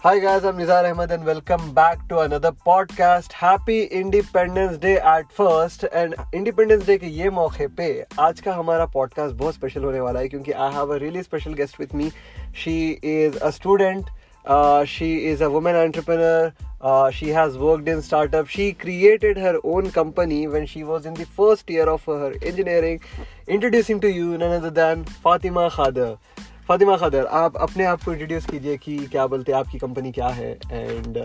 Hi guys, I'm Nizar Ahmed and welcome back to another podcast. Happy Independence Day at first and Independence Day के ये मौके पे आज का हमारा podcast बहुत special होने वाला है क्योंकि I have a really special guest with me. She is a student. Uh, she is a woman entrepreneur. Uh, she has worked in startup. She created her own company when she was in the first year of her engineering. Introducing to you none other than Fatima Khader. Fatima खादर आप अपने आप को introduce कीजिए कि क्या बोलते हैं आपकी कंपनी क्या है and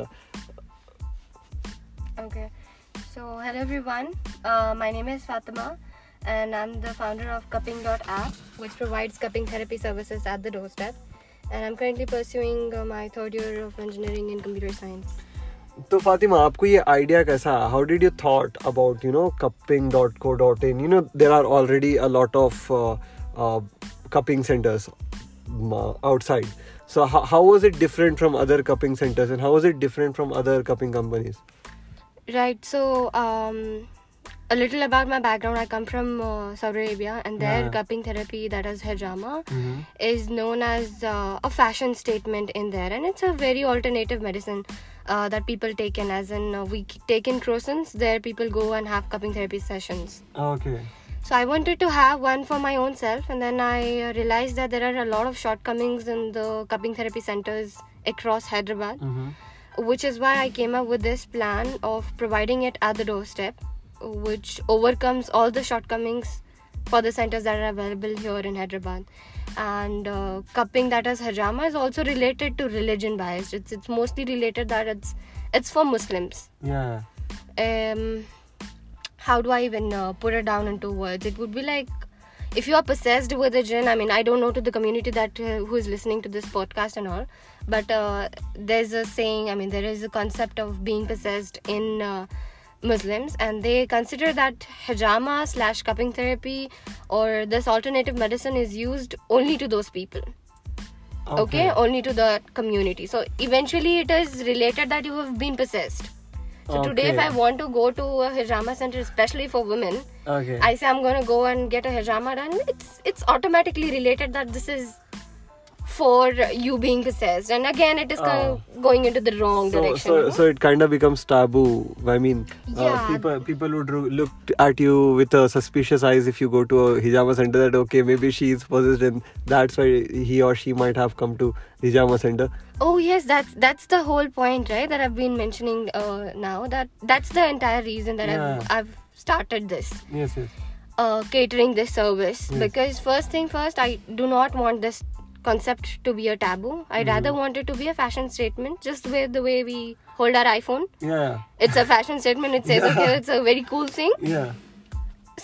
okay so hello everyone my name is Fatima and I am the founder of cupping dot app which provides cupping therapy services at the doorstep and I am currently pursuing my third year of engineering in computer science तो फातिमा आपको ये idea कैसा? How did you thought about you know cupping dot co dot in you know there are already a lot of cupping centres outside so how, how was it different from other cupping centers and how was it different from other cupping companies Right. So, um, a little about my background. I come from uh, Saudi Arabia, and their Yeah. cupping therapy, that is hijama, is known as uh, a fashion statement in there, and it's a very alternative medicine. Uh, that people take in, as in uh, we take in croissants. There, people go and have cupping therapy sessions. okay So I wanted to have one for my own self, and then I realized that there are a lot of shortcomings in the cupping therapy centers across Hyderabad, which is why I came up with this plan of providing it at the doorstep, which overcomes all the shortcomings for the centers that are available here in Hyderabad. And uh, cupping that is hijama is also related to religion bias. It's it's mostly related that it's it's for Muslims yeah um how do i even uh, put it down into words? It would be like if you are possessed with a jinn i mean i don't know to the community that uh, who is listening to this podcast and all but uh, there's a saying i mean there is a concept of being possessed in uh, muslims and they consider that hijama slash cupping therapy or this alternative medicine is used only to those people. Okay. only to the community. So eventually it is related that you have been possessed so today if i want to go to a hijama center especially for women okay. I say i'm going to go and get a hijama done. It's it's automatically related that this is for you being possessed and again it is kind of going into the wrong so, direction so, you know? so it kind of becomes taboo. I mean, uh, Yeah. people people would look at you with a suspicious eyes if you go to a hijama center. That okay, maybe she's possessed, and that's why he or she might have come to hijama center. Oh yes, that's that's the whole point, right? That I've been mentioning uh, now. That that's the entire reason that Yeah. I've I've started this. Yes, yes. uh, catering this service because first thing first i do not want this concept to be a taboo. I rather want it to be a fashion statement just with the way we hold our iphone. Yeah, it's a fashion statement. It says okay it's a very cool thing. Yeah.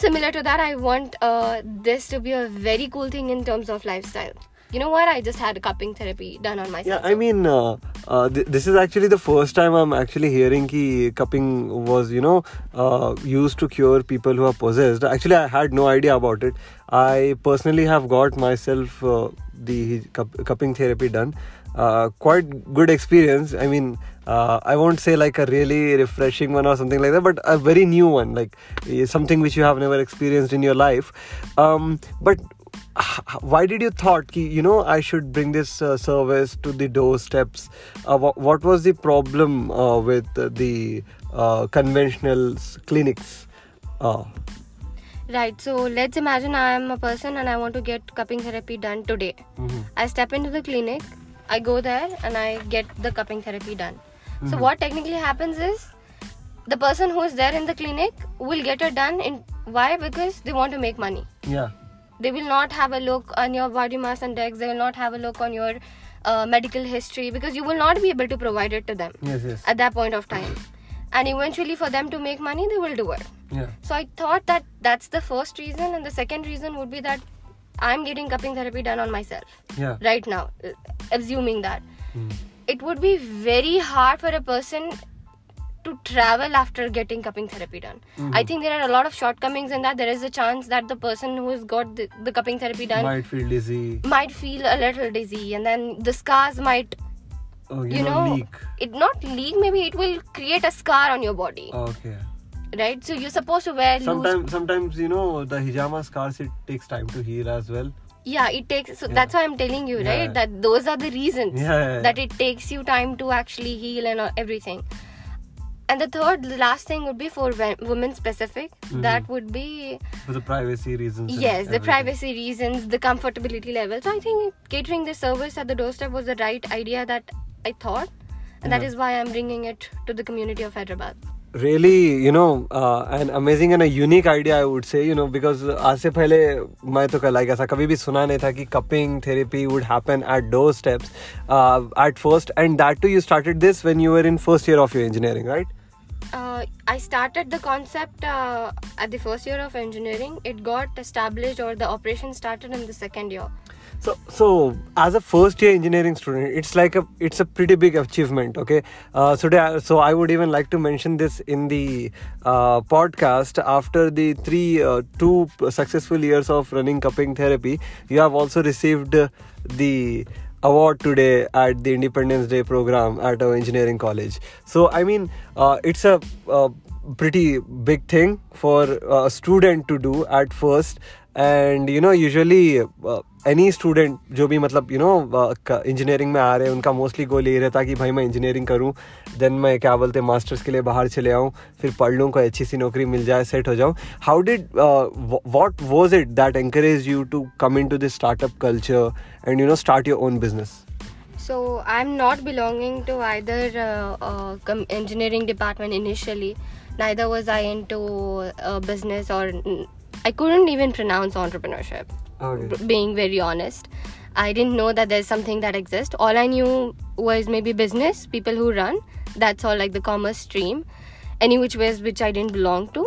similar to that i want uh, this to be a very cool thing in terms of lifestyle. You know what? I just had a cupping therapy done on myself. Yeah, I mean, uh, uh, th- this is actually the first time I'm actually hearing ki cupping was, you know, uh, used to cure people who are possessed. Actually, I had no idea about it. I personally have got myself uh, the cup- cupping therapy done. Uh, quite good experience. I mean, uh, I won't say like a really refreshing one or something like that, but a very new one, like eh, something which you have never experienced in your life. Um, but why did you thought ki, you know i should bring this uh, service to the doorsteps uh, what, what was the problem uh, with the uh, conventional clinics uh, right so let's imagine i am a person and i want to get cupping therapy done today I step into the clinic, I go there and I get the cupping therapy done. So what technically happens is the person who is there in the clinic will get it done in why? Because they want to make money. yeah They will not have a look on your body mass index, they will not have a look on your uh, medical history because you will not be able to provide it to them yes yes at that point of time. And eventually for them to make money, they will do it. yeah. So I thought that that's the first reason, and the second reason would be that I'm getting cupping therapy done on myself yeah. right now, uh, assuming that. It would be very hard for a person to travel after getting cupping therapy done. I think there are a lot of shortcomings in that. There is a chance that the person who has got the, the cupping therapy done might feel dizzy. might feel a little dizzy, and then the scars might, oh, you, you, know, know, leak it not leak. Maybe it will create a scar on your body, okay right? So you're supposed to wear loose sometimes sometimes you know the hijama scars it takes time to heal as well yeah it takes so Yeah. that's why i'm telling you right Yeah. that those are the reasons Yeah, that it takes you time to actually heal and uh, everything and the third the last thing would be for women specific that would be For the privacy reasons. yes the privacy reasons the comfortability level so i think catering the service at the doorstep was the right idea that i thought and that Yeah. is why i'm bringing it to the community of hyderabad really you know uh, an amazing and a unique idea i would say you know because आज से पहले मैं तो like ऐसा कभी भी सुना नहीं था कि cupping therapy would happen at doorsteps uh, at first and that too you started this when you were in first year of your engineering right uh, I started the concept uh, at the first year of engineering. It got established or the operation started in the second year. so so as a first year engineering student it's like a it's a pretty big achievement okay? Uh, so today, so i would even like to mention this in the uh, podcast. After the three uh, two successful years of running cupping therapy you have also received the award today at the independence day program at our engineering college. So i mean uh, it's a uh, pretty big thing for a student to do at first and you know usually any student जो भी मतलब you know engineering में आ रहे हैं उनका mostly गोल ये रहता कि भाई मैं इंजीनियरिंग करूँ देन मैं क्या बोलते हैं मास्टर्स के लिए बाहर चले आऊँ फिर पढ़ लूँ कोई अच्छी सी नौकरी मिल जाए सेट हो जाऊँ how did what was it that encourage you to come in to this startup culture and you know start your own business I'm not belonging to either uh, uh, com- engineering department initially. Neither was I into uh, business I couldn't even pronounce entrepreneurship. b- being very honest. I didn't know that there's something that exists. All I knew was maybe business, people who run. That's all like the commerce stream. Any which ways which I didn't belong to.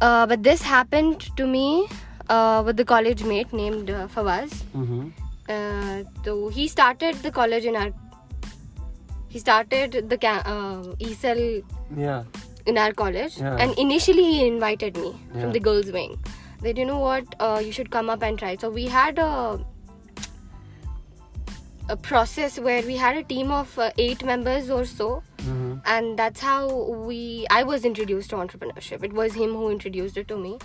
Uh, but this happened to me uh, with the college mate named uh, Fawaz. mm-hmm. Uh, so he started the college in our. He started the ca- uh, E-Cell yeah in our college Yeah. and initially he invited me Yeah. from the girls wing that you know what uh, you should come up and try so we had a a process where we had a team of uh, eight members or so mm-hmm. and that's how we i was introduced to entrepreneurship it was him who introduced it to me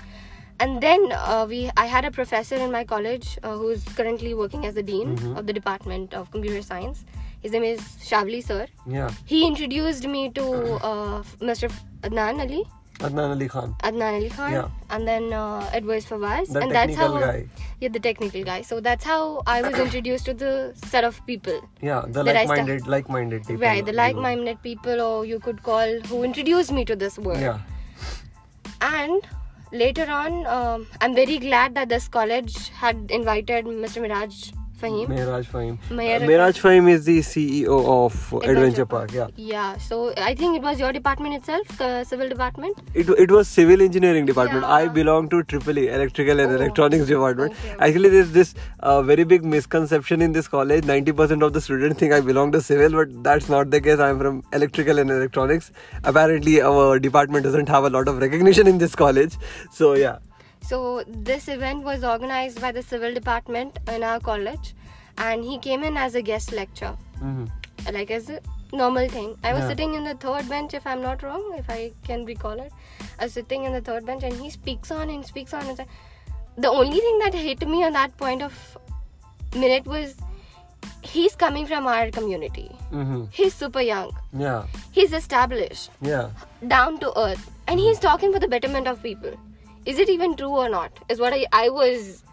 and then uh, we i had a professor in my college uh, who's currently working as the dean Mhm. of the department of computer science his name is shavli sir yeah he introduced me to uh, Mr. Adnan Ali, Adnan Ali Khan Adnan Ali Khan, Yeah. and then uh, was Fawaz, the and that's how technical guy yeah the technical guy. So that's how I was introduced to the set of people, yeah the That I sta- like-minded like-minded people right? The like-minded people, or you could call who introduced me to this world. yeah And later on, um, I'm very glad that this college had invited Mr. Mehraj Fahim. Mehraj Fahim. Meher- Uh, Mehraj Fahim is the CEO of Adventure, Park. Yeah, Yeah. So I think it was your department itself, the civil department. it, it was civil engineering department. I belong to Triple E, electrical and Oh. electronics department. Okay. Actually, there's this uh, very big misconception in this college. Ninety percent of the students think I belong to civil, but that's not the case. I'm from electrical and electronics. Apparently, our department doesn't have a lot of recognition in this college. So yeah. So this event was organized by the civil department in our college, and he came in as a guest lecture, Mm-hmm. like as a normal thing. I was Yeah. sitting in the third bench, if I'm not wrong, if I can recall it. I was sitting in the third bench, and he speaks on and speaks on. And the only thing that hit me on that point of minute was he's coming from our community. Mm-hmm. He's super young. Yeah. He's established. Yeah. down to earth and he's talking for the betterment of people is it even true or not is what i, I was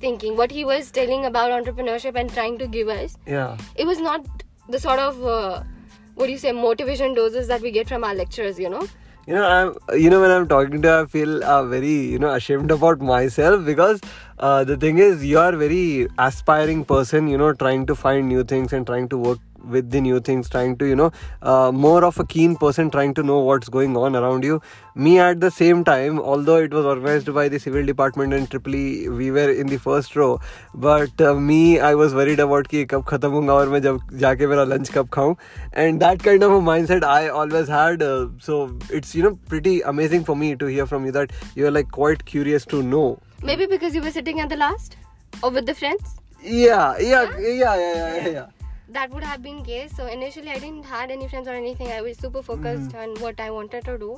thinking what he was telling about entrepreneurship and trying to give us Yeah. it was not the sort of uh, what do you say motivation doses that we get from our lecturers you know you know i'm you know when i'm talking to her, i feel uh, very you know ashamed about myself because uh, the thing is you are a very aspiring person you know trying to find new things and trying to work with the new things trying to you know uh, more of a keen person trying to know what's going on around you me at the same time although it was organized by the civil department and triple we were in the first row but uh, me i was worried about ki kab khatam hunga aur main jab jaake mera lunch kab khaun and that kind of a mindset i always had uh, so it's you know pretty amazing for me to hear from you that you're like quite curious to know maybe because you were sitting at the last or with the friends yeah, yeah, yeah, yeah. yeah. yeah, yeah that would have been case. So initially, I didn't had any friends or anything. I was super focused Mhm. on what I wanted to do.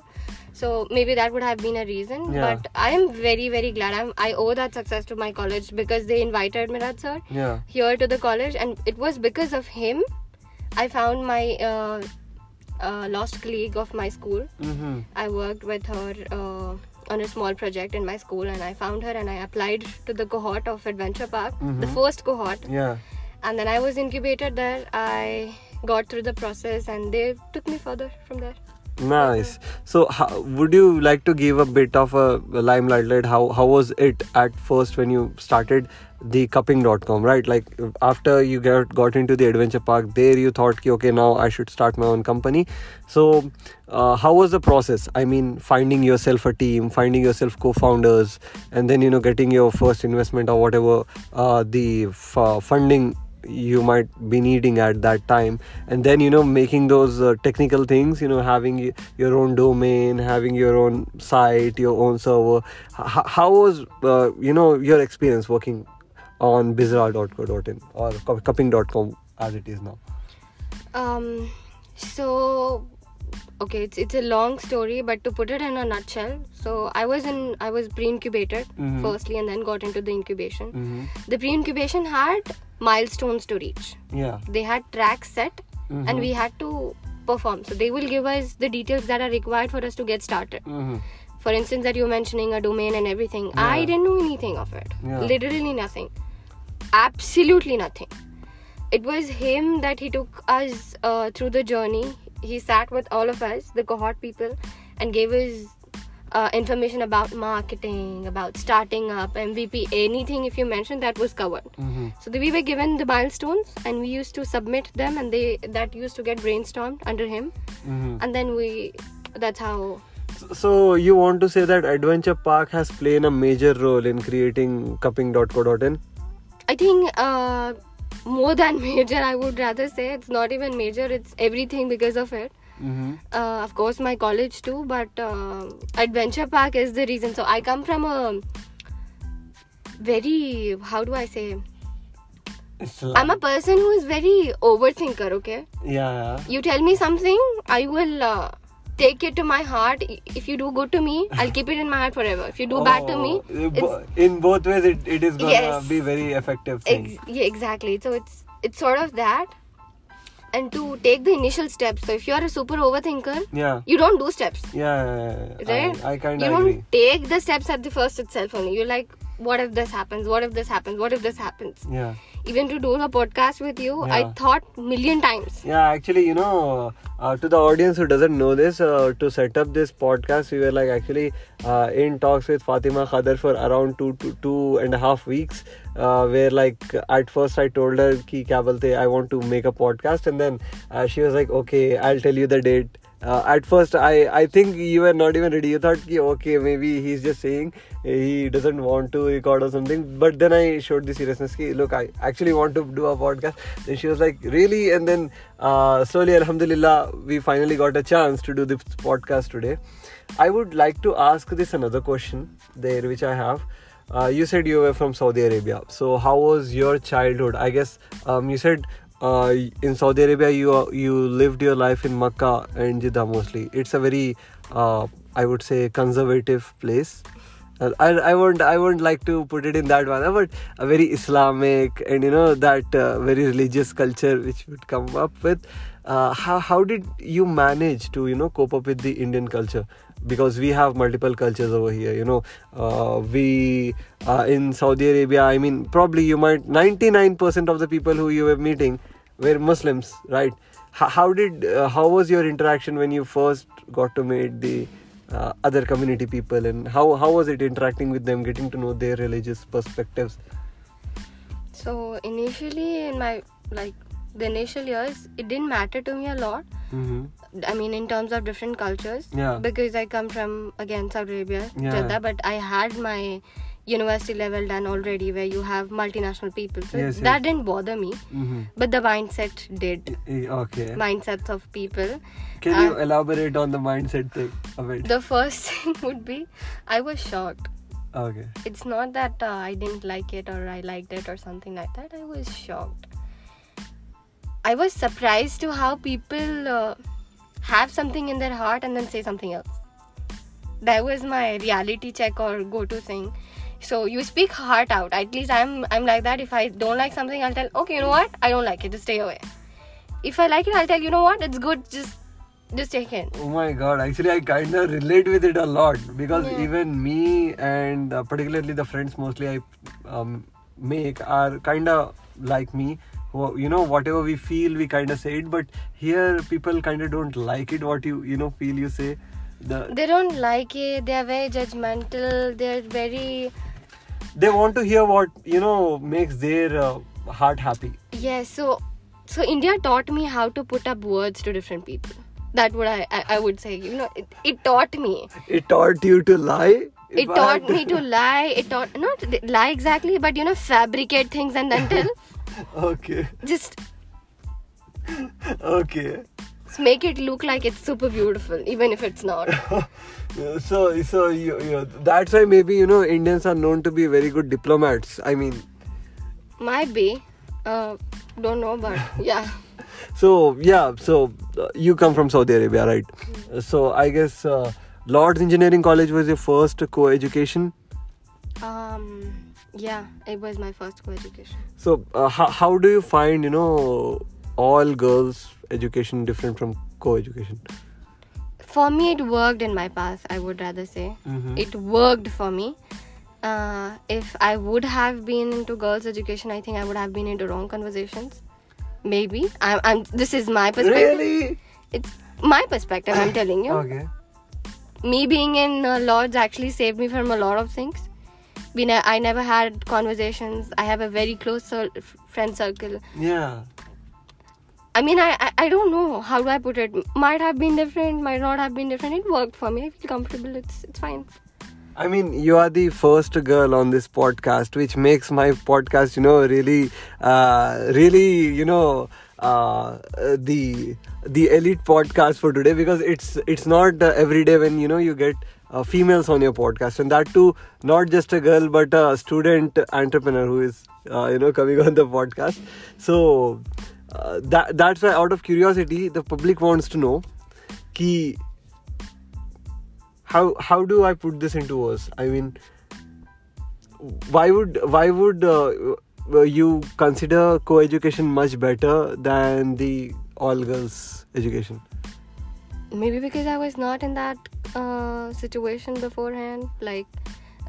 So maybe that would have been a reason. Yeah. But I am very very glad. I'm I owe that success to my college because they invited Mehraj sir Yeah. here to the college, and it was because of him. I found my uh, uh, lost colleague of my school. Mm-hmm. I worked with her uh, on a small project in my school, and I found her and I applied to the cohort of Adventure Park, the Mhm. first cohort, Yeah. And then I was incubated there. I got through the process, and they took me further from there. Nice. So, how, would you like to give a bit of a, a limelight? How how was it at first when you started the cupping.com? Right, like after you got got into the adventure park, there you thought, "Ki, okay, now I should start my own company. So, uh, how was the process? I mean, finding yourself a team, finding yourself co-founders, and then you know getting your first investment or whatever uh, the f- funding you might be needing at that time. And then you know making those uh, technical things you know having your own domain having your own site your own server. H- how was uh, you know your experience working on bizarre.co.in or cupping.com as it is now? Um, so okay, it's it's a long story, but to put it in a nutshell, so I was in I was pre-incubated Mhm. firstly, and then got into the incubation. mm-hmm. The pre-incubation had milestones to reach. yeah They had tracks set, Mhm. and we had to perform. So they will give us the details that are required for us to get started. mm-hmm. For instance, that you're mentioning a domain and everything. Yeah. I didn't know anything of it. Yeah. Literally nothing. Absolutely nothing. It was him that he took us uh, through the journey. He sat with all of us, the cohort people, and gave us uh, information about marketing, about starting up, MVP, anything if you mentioned that was covered. Mm-hmm. So the, we were given the milestones, and we used to submit them, and they that used to get brainstormed under him, Mm-hmm. and then we. That's how So, so you want to say that adventure park has played a major role in creating cupping.co.in I think uh, more than major, I would rather say it's not even major. It's everything because of it. mm-hmm. Uh, of course, my college too, but uh, Adventure Park is the reason. So I come from a very how do I say? I'm a person who is very overthinker. Okay, yeah you tell me something, I will. Uh, Take it to my heart. If you do good to me, I'll keep it in my heart forever. If you do bad to me, Oh, in both ways it, it is gonna Yes. be very effective thing Ex- yeah, exactly. So it's it's sort of that, and to take the initial steps. So if you are a super overthinker, yeah you don't do steps, yeah, yeah, yeah. right? I, I kind you of don't take the steps at the first itself only. You're like, what if this happens? What if this happens? What if this happens? yeah Even to do the podcast with you, I thought million times. yeah actually you know uh, to the audience who doesn't know this uh, to set up this podcast we were like actually uh, in talks with fatima khadar for around two to two and a half weeks uh, where like at first i told her ki kya bolte? I want to make a podcast. And then uh, she was like okay i'll tell you the date uh, at first I, I think you were not even ready. You thought ki, okay maybe he's just saying he doesn't want to record or something. But then i showed the seriousness ki, look i actually want to do a podcast. Then she was like really? And then uh, slowly alhamdulillah we finally got a chance to do this podcast today. I would like to ask this another question there which i have. Uh, you said you were from saudi arabia. So how was your childhood? I guess um, you said uh, in Saudi Arabia, you you lived your life in Makkah and Jeddah mostly. It's a very, uh, I would say, conservative place. I, I won't I won't like to put it in that manner, but a very Islamic and you know that uh, very religious culture which would come up with. Uh, how how did you manage to you know cope up with the Indian culture? Because we have multiple cultures over here. You know, uh, we uh, in Saudi Arabia. I mean, probably you might ninety nine percent of the people who you were meeting were Muslims, right? How, how did uh, how was your interaction when you first got to meet the uh, other community people, and how how was it interacting with them, getting to know their religious perspectives? So initially, in my like the initial years, it didn't matter to me a lot. Mm-hmm. I mean, in terms of different cultures, Yeah. because I come from again Saudi Arabia, Yeah. Jeddah, but I had my university level done already, where you have multinational people, so Yes, that yes. didn't bother me. Mm-hmm. But the mindset did. Okay. Mindsets of people. Can you uh, elaborate on the mindset thing a bit? The first thing would be, I was shocked. okay. It's not that uh, I didn't like it or I liked it or something like that. I was shocked. I was surprised to how people uh, have something in their heart and then say something else. That was my reality check or go-to thing. So you speak heart out. At least I'm I'm like that. If I don't like something, I'll tell. Okay, you know what? I don't like it. Just stay away. If I like it, I'll tell. You know what? It's good. Just just take it. Oh my god, actually, I kind of relate with it a lot because Yeah. even me and uh, particularly the friends mostly I um, make are kind of like me. You know, whatever we feel, we kind of say it, but here people kind of don't like it. What you you know feel, you say. The They don't like it. They are very judgmental. They're very they want to hear what you know makes their uh, heart happy. Yes, so so India taught me how to put up words to different people. That would I I, I would say. You know, it, it taught me. It taught you to lie. It taught me to lie. It taught not lie exactly, but you know, fabricate things and then tell. okay, Just okay. make it look like it's super beautiful, even if it's not. So so you, you that's why maybe you know Indians are known to be very good diplomats. I mean, Might be. Uh, don't know, but yeah. so yeah, so uh, you come from Saudi Arabia, right? So I guess uh, Lord's Engineering College was your first co-education. Um, yeah, it was my first co-education. So uh, how how do you find you know all girls education different from co-education? For me, it worked in my past. I would rather say. Mhm. it worked for me. Uh, if I would have been into girls' education, I think I would have been into wrong conversations. Maybe I'm. I'm this is my perspective. Really? It's my perspective. I'm telling you. Okay. Me being in uh, Lords actually saved me from a lot of things. We ne- I never had conversations. I have a very close cir- friend circle. Yeah. I mean, I, I I don't know how do I put it. Might have been different. Might not have been different. It worked for me. I feel comfortable. It's it's fine. I mean, you are the first girl on this podcast, which makes my podcast, you know, really, uh, really, you know, uh, the the elite podcast for today because it's it's not uh, every day when you know you get uh, females on your podcast, and that too not just a girl but a student entrepreneur who is uh, you know coming on the podcast. So uh, that that's why, out of curiosity, the public wants to know, ki how how do I put this into words? I mean, why would why would uh, uh, you consider co-education much better than the all girls education? maybe because i was not in that uh, situation beforehand like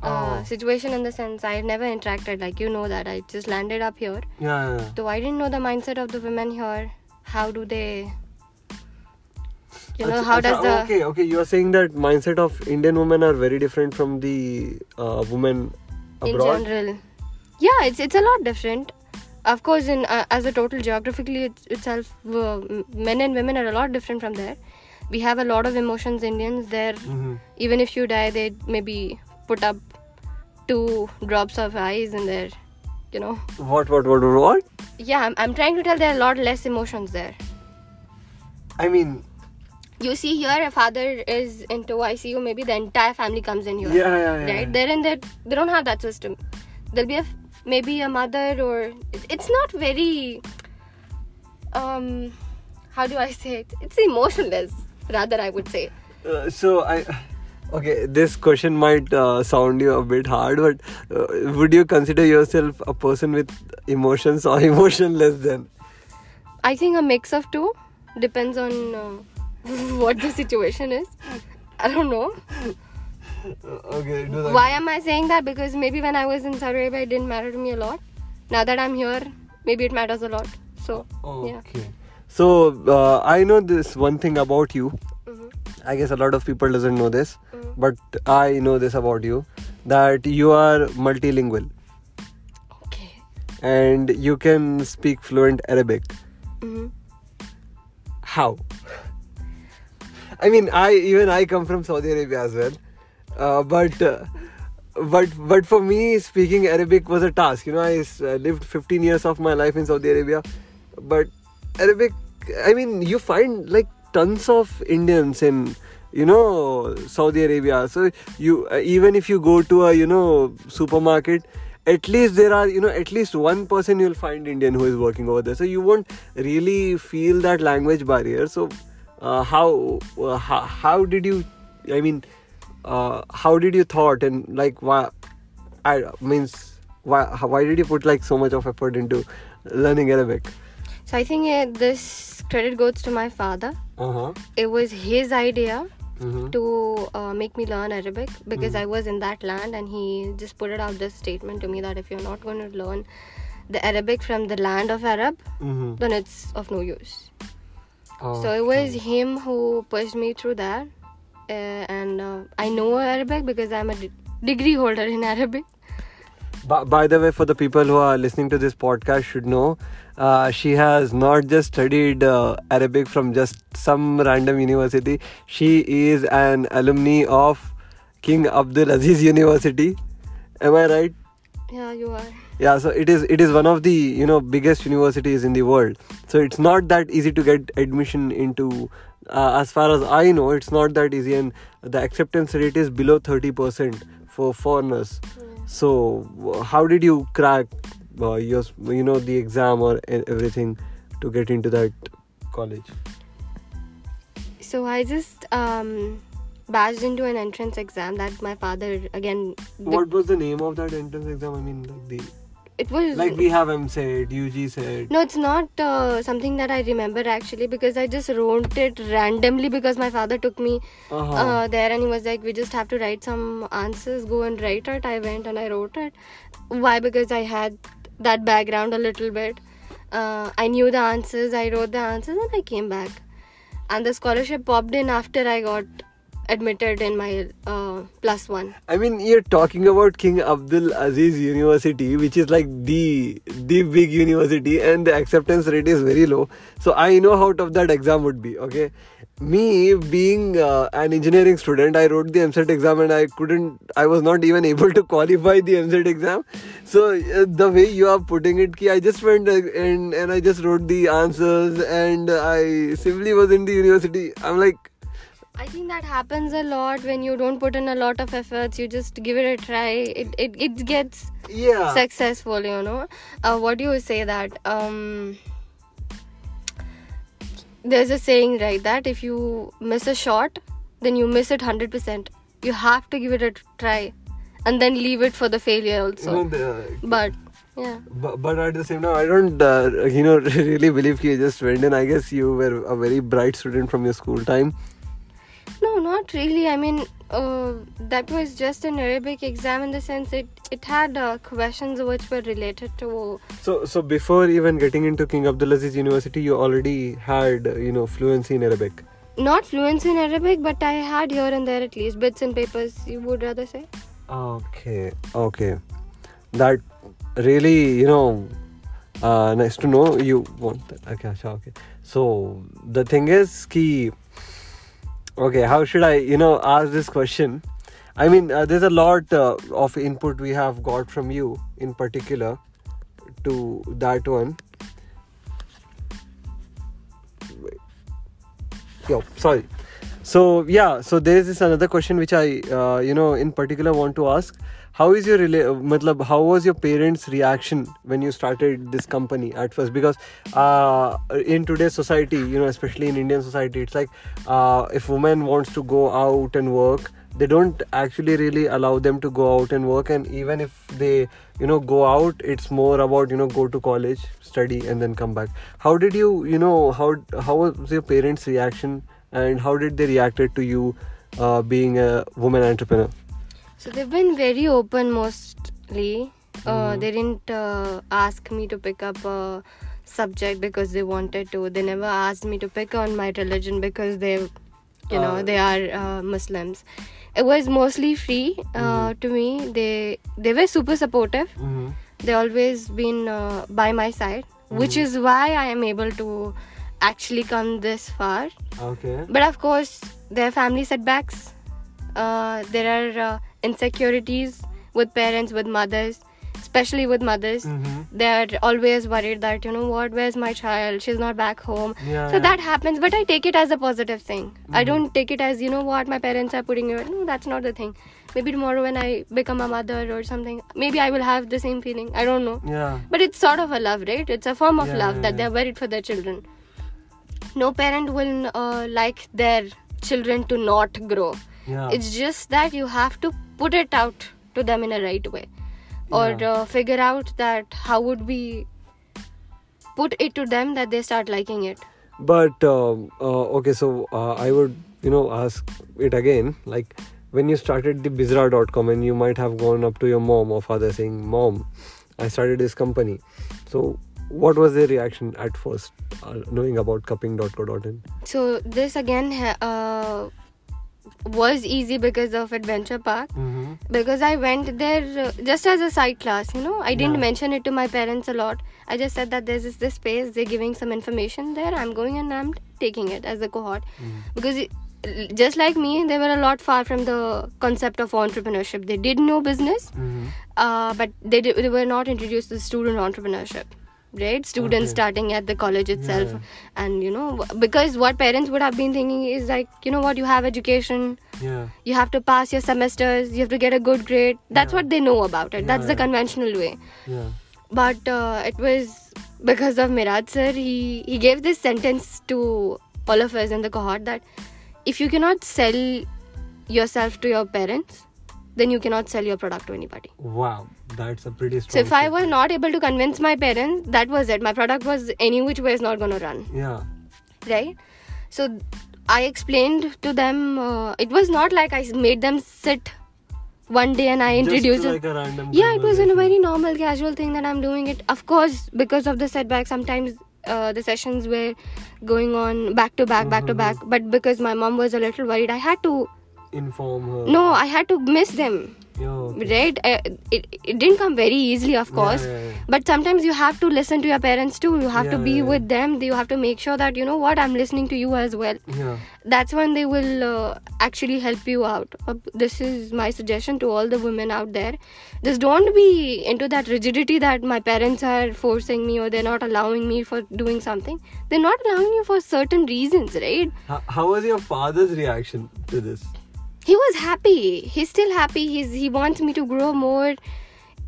uh, Oh. situation in the sense i never interacted like you know that i just landed up here. Yeah, yeah, so i didn't know the mindset of the women here. How do they you know how does the okay okay you are saying that mindset of Indian women are very different from the uh, women in abroad. general. Yeah it's it's a lot different. Of course in uh, as a total geographically it's, itself uh, men and women are a lot different from there we have a lot of emotions indians there. Mhm. even if you die they maybe put up two drops of eyes in there you know. What what what what? yeah I'm, I'm trying to tell there are a lot less emotions there. I mean, you see here a father is into icu maybe the entire family comes in here. Yeah, yeah, yeah. right they're in that they don't have that system. There'll be a maybe a mother or it's not very um how do i say it? It's emotionless rather i would say. Uh, so I, okay, this question might uh, sound you a bit hard, but uh, would you consider yourself a person with emotions or emotionless? Then? I think a mix of two. Depends on uh, what the situation is. I don't know. Uh, okay, do that. why am i saying that? Because maybe when i was in saudi arabia it didn't matter to me a lot. Now that i'm here maybe it matters a lot. So yeah. Okay. So uh, I know this one thing about you. Mhm. I guess a lot of people doesn't know this, Mhm. but I know this about you that you are multilingual okay and you can speak fluent Arabic. Mhm. How? I mean, I even I come from Saudi Arabia as well, uh, but uh, but but for me, speaking Arabic was a task. You know, I uh, lived 15 years of my life in Saudi Arabia, but Arabic. I mean, you find like tons of Indians in you know Saudi Arabia. So you uh, even if you go to a you know supermarket at least there are you know at least one person you'll find indian who is working over there. So you won't really feel that language barrier. So uh, how, uh, how how did you i mean uh, how did you thought and like why i means why why did you put like so much of effort into learning arabic So I think uh, this credit goes to my father. uh-huh It was his idea mm-hmm. to uh, make me learn Arabic because I was in that land and he just put it out this statement to me that if you're not going to learn the Arabic from the land of Arab, Mm-hmm. then it's of no use. Oh, So it was him who pushed me through that. Uh, and uh, I know Arabic because I'm a de- degree holder in Arabic. By, by the way, for the people who are listening to this podcast, should know uh, she has not just studied uh, Arabic from just some random university. She is an alumni of King Abdul Aziz University. Am I right? Yeah, you are. Yeah. So it is. It is one of the you know biggest universities in the world. So it's not that easy to get admission into. Uh, as far as I know, it's not that easy, and the acceptance rate is below thirty percent for foreigners. So, how did you crack uh, your, you know, the exam or everything to get into that college? So I just um, badged into an entrance exam that my father again. the- What was the name of that entrance exam? I mean, like the it was like we have EAMCET, UG said. No, it's not uh, something that I remember actually because I just wrote it randomly because my father took me Uh-huh. uh, there and he was like, we just have to write some answers, go and write it. I went and I wrote it. Why? Because I had that background a little bit. Uh, I knew the answers, I wrote the answers, and I came back. And the scholarship popped in after I got admitted in my uh, plus one. I mean, you're talking about King Abdul Aziz University, which is like the the big university, and the acceptance rate is very low. So I know how tough that exam would be. Okay, me being uh, an engineering student, I wrote the EAMCET exam, and I couldn't. I was not even able to qualify the EAMCET exam. So uh, the way you are putting it, ki I just went uh, and and I just wrote the answers, and I simply was in the university. I'm like. I think that happens a lot when you don't put in a lot of efforts. You just give it a try. It it, it gets Yeah. successful. You know. Uh, what do you say that? Um, there's a saying right that if you miss a shot, then you miss it hundred percent. You have to give it a try, and then leave it for the failure also. You know, the- But yeah. But, but at the same time, I don't, uh, you know, really believe you just went in. I guess you were a very bright student from your school time. No, not really. I mean, uh, that was just an Arabic exam in the sense it it had uh, questions which were related to. So, so before even getting into King Abdulaziz University, you already had, you know, fluency in Arabic. Not fluency in Arabic, but I had here and there at least bits and papers. You would rather say? Okay, okay. That really, you know, uh, nice to know you want that. Okay, okay. So the thing is, ki, okay, how should I, you know, ask this question? I mean, uh, there's a lot uh, of input we have got from you in particular to that one. Yo, sorry. So yeah, so there is this another question which I, uh, you know, in particular want to ask. How is your rela- how was your parents' reaction when you started this company at first? Because uh, in today's society, you know, especially in Indian society, it's like uh, if woman wants to go out and work, they don't actually really allow them to go out and work. And even if they, you know, go out, it's more about you know go to college, study, and then come back. How did you, you know, how how was your parents' reaction? and how did they reacted to you uh, being a woman entrepreneur So they've been very open mostly. Uh, they didn't uh, ask me to pick up a subject because they wanted to. They never asked me to pick on my religion because they, you know, Uh, they are uh, Muslims. It was mostly free uh, to me. They they were super supportive. mm-hmm. They always been uh, by my side, which is why I am able to actually come this far. okay But of course, there are family setbacks. Uh, there are uh, insecurities with parents, with mothers. especially with mothers. Mm-hmm. They're always worried that, you know what, where's my child? She's not back home. Yeah, so yeah. that happens, but I take it as a positive thing. I Mhm. don't take it as, you know what, my parents are putting you. No, that's not the thing. Maybe tomorrow when I become a mother or something, maybe I will have the same feeling. I don't know. Yeah. But it's sort of a love, right? It's a form of Yeah, love that they're worried for their children. No parent will uh, like their children to not grow. Yeah. It's just that you have to put it out to them in a right way, or Yeah. uh, figure out that how would we put it to them that they start liking it. But um, uh, okay, so uh, I would you know ask it again. Like when you started the Bizra.com, and you might have gone up to your mom or father saying, "Mom, I started this company." So what was their reaction at first, uh, knowing about cupping.co.in? So this again ha- uh, was easy because of Adventure Park. Mm-hmm. because I went there uh, just as a side class, you know. I didn't Yeah. mention it to my parents a lot. I just said that there's this, this space, they're giving some information there. I'm going and I'm taking it as a cohort because it, just like me, they were a lot far from the concept of entrepreneurship. They did know business, Mm-hmm. uh, but they, did, they were not introduced to student entrepreneurship. Right, students Okay. starting at the college itself, Yeah. and you know, because what parents would have been thinking is like, you know, what you have education, Yeah. you have to pass your semesters you have to get a good grade that's Yeah. what they know about it that's the conventional way Yeah. but uh, it was because of Mehraj sir he he gave this sentence to all of us in the cohort that if you cannot sell yourself to your parents then you cannot sell your product to anybody Wow, that's a pretty strong. so if i was not able to convince my parents that was it my product was any which way is not going to run Yeah. right so i explained to them uh, it was not like i made them sit one day and i introduced Just it like a random. yeah it was in a very normal casual thing that i'm doing it of course because of the setback sometimes uh, the sessions were going on back to back back to Mhm. back but because my mom was a little worried i had to inform her. no i had to miss them. Yeah, okay. right? Uh, it, it didn't come very easily of course. Yeah, yeah, yeah. but sometimes you have to listen to your parents too. You have to be with them. You have to make sure that you know what? I'm listening to you as well. Yeah. that's when they will uh, actually help you out. Uh, this is my suggestion to all the women out there. Just don't be into that rigidity that my parents are forcing me or they're not allowing me for doing something. They're not allowing you for certain reasons right? How, how was your father's reaction to this? He was happy he's still happy he's he wants me to grow more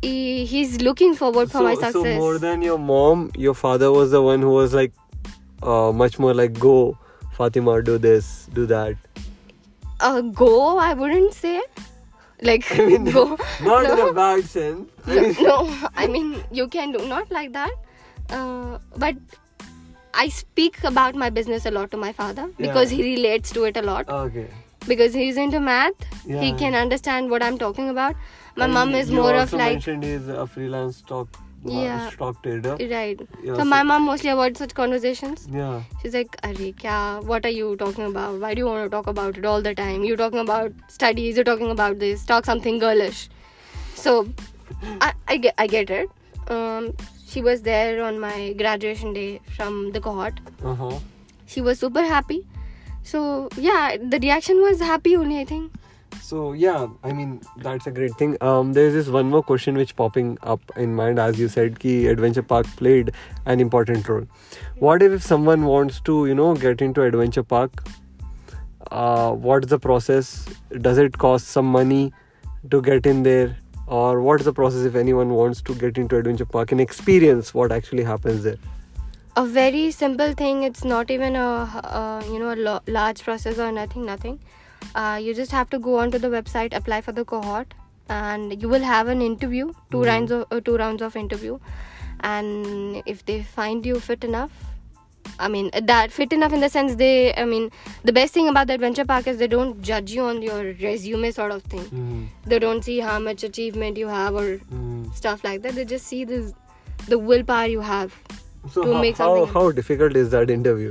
he, he's looking forward for so, my so success more than your mom, your father was the one who was like, uh, much more like, go, Fatima, do this, do that. uh, go i wouldn't say like I mean, go not in a bad sense. I no, mean, no, I mean you can do not like that. Uh, but I speak about my business a lot to my father because Yeah. he relates to it a lot. okay. Because he's into math, he can understand what I'm talking about. My And mom is more of like mentioned he's a freelance stock, Yeah. stock trader. right. Yeah, so so- my mom mostly avoids such conversations. Yeah. She's like, Arey, kya, what are you talking about? Why do you want to talk about it all the time? You're talking about studies, you're talking about this, talk something girlish. So, I, I, get, I get it. Um, she was there on my graduation day from the cohort. Uh huh. She was super happy. So, yeah, the reaction was happy only, I think. So yeah, I mean that's a great thing. Um, there's this one more question which popping up in mind as you said, ki Adventure Park played an important role. What if someone wants to, you know, get into Adventure Park? Uh, what's the process? Does it cost some money to get in there, or what's the process if anyone wants to get into Adventure Park and experience what actually happens there? A very simple thing. It's not even a, uh you know, a lo- large process or nothing, nothing. Uh, you just have to go onto the website, apply for the cohort, and you will have an interview, 2 Mhm. rounds of uh, two rounds of interview, and if they find you fit enough, I mean that fit enough in the sense they, I mean, the best thing about the adventure park is they don't judge you on your resume sort of thing. Mm-hmm. They don't see how much achievement you have or Mm-hmm. stuff like that. They just see this, the willpower you have. So to how, make how, something how difficult is that interview?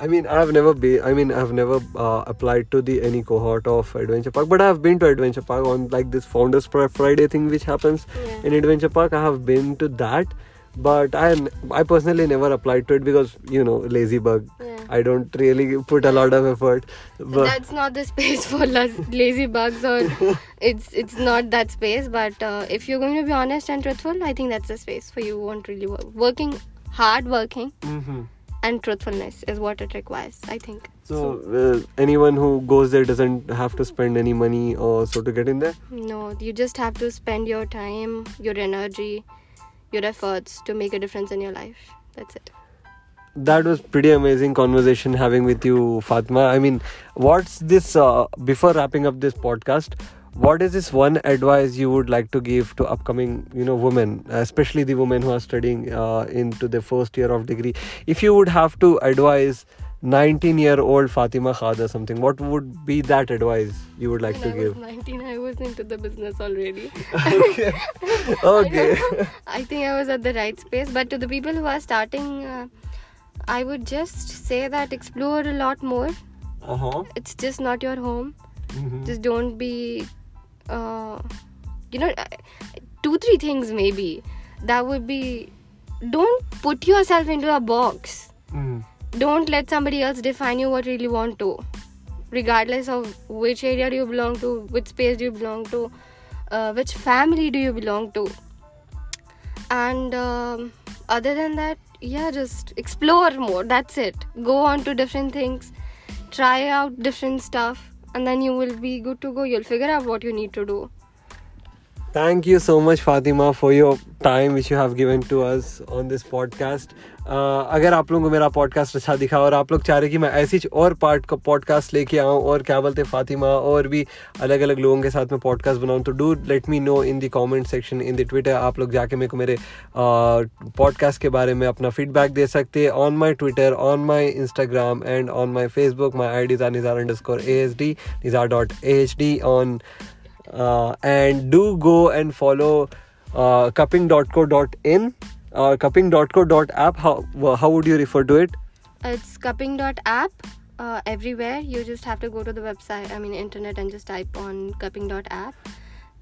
I mean, I've never been. I mean, I've never uh, applied to the any cohort of Adventure Park, but I've been to Adventure Park on like this Founders Friday thing which happens Yeah. in Adventure Park. I have been to that, but I I personally never applied to it because you know lazy bug. Yeah. I don't really put a lot of effort. But that's not the space for lazy bugs or it's it's not that space but uh, if you're going to be honest and truthful i think that's the space for you won't really work working hard working Mhm. and truthfulness is what it requires i think So uh, anyone who goes there doesn't have to spend any money or so to get in there. no you just have to spend your time your energy your efforts to make a difference in your life that's it That was pretty amazing conversation having with you, Fatma. I mean, what's this? Uh, before wrapping up this podcast, what is this one advice you would like to give to upcoming, you know, women, especially the women who are studying uh, into the first year of degree? If you would have to advise 19 year old Fatima Khad or something, what would be that advice you would like when to i give? was 19 i was into the business already okay. okay. I think I was at the right space. But to the people who are starting, uh, I would just say that explore a lot more. Uh huh. It's just not your home. Mhm. Just don't be, uh, you know, two, three things maybe. That would be don't put yourself into a box. Mhm. Don't let somebody else define you what you really want to. Regardless of which area do you belong to, which space do you belong to, uh, which family do you belong to and um, other than that yeah just explore more that's it go on to different things try out different stuff and then you will be good to go. You'll figure out what you need to do You so much, Fatima, for your time which you have given to us on this podcast. Uh, अगर आप लोगों को मेरा podcast अच्छा दिखा और आप लोग चाह रहे कि मैं ऐसी और पार्ट का पॉडकास्ट लेके आऊँ और क्या बोलते फातिमा और भी अलग अलग लोगों के साथ में पॉडकास्ट बनाऊँ तो do let me know in the comment section in the Twitter आप लोग जाके मेरे को मेरे पॉडकास्ट के बारे में अपना फीडबैक दे सकते हैं on my Twitter on my Instagram and on my Facebook my I Ds are Nizar underscore A H D Nizar dot A H D on uh, and do go and follow uh, cupping.co.in or cupping.co.app how how would you refer to it? It's cupping.app uh, everywhere. You just have to go to the website i mean internet and just type on cupping.app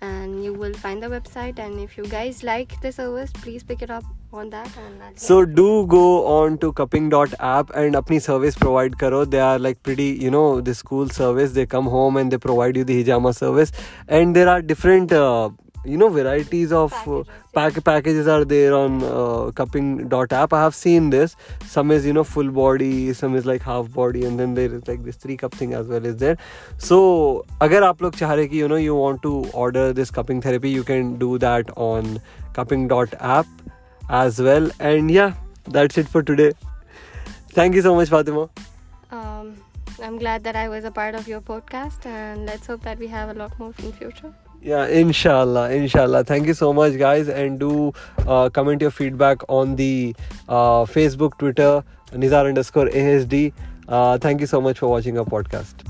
and you will find the website. And if you guys like the service please pick it up on that and that's so do go on to cupping.app and apni service provide karo they are like pretty you know the school service they come home and they provide you the hijama service and there are different uh, you know varieties of uh, Packages, pack- packages are there on uh, cupping.app i have seen this some is you know full body some is like half body and then there is like this three cup thing as well is there so agar aap log chah rahe ki you know you want to order this cupping therapy you can do that on cupping.app as well. And yeah that's it for today. Thank you so much fatima. Um, i'm glad that i was a part of your podcast and let's hope that we have a lot more in future. Yeah inshallah inshallah. Thank you so much guys. And do uh, comment your feedback on the uh, facebook twitter nizar underscore asd uh, thank you so much for watching our podcast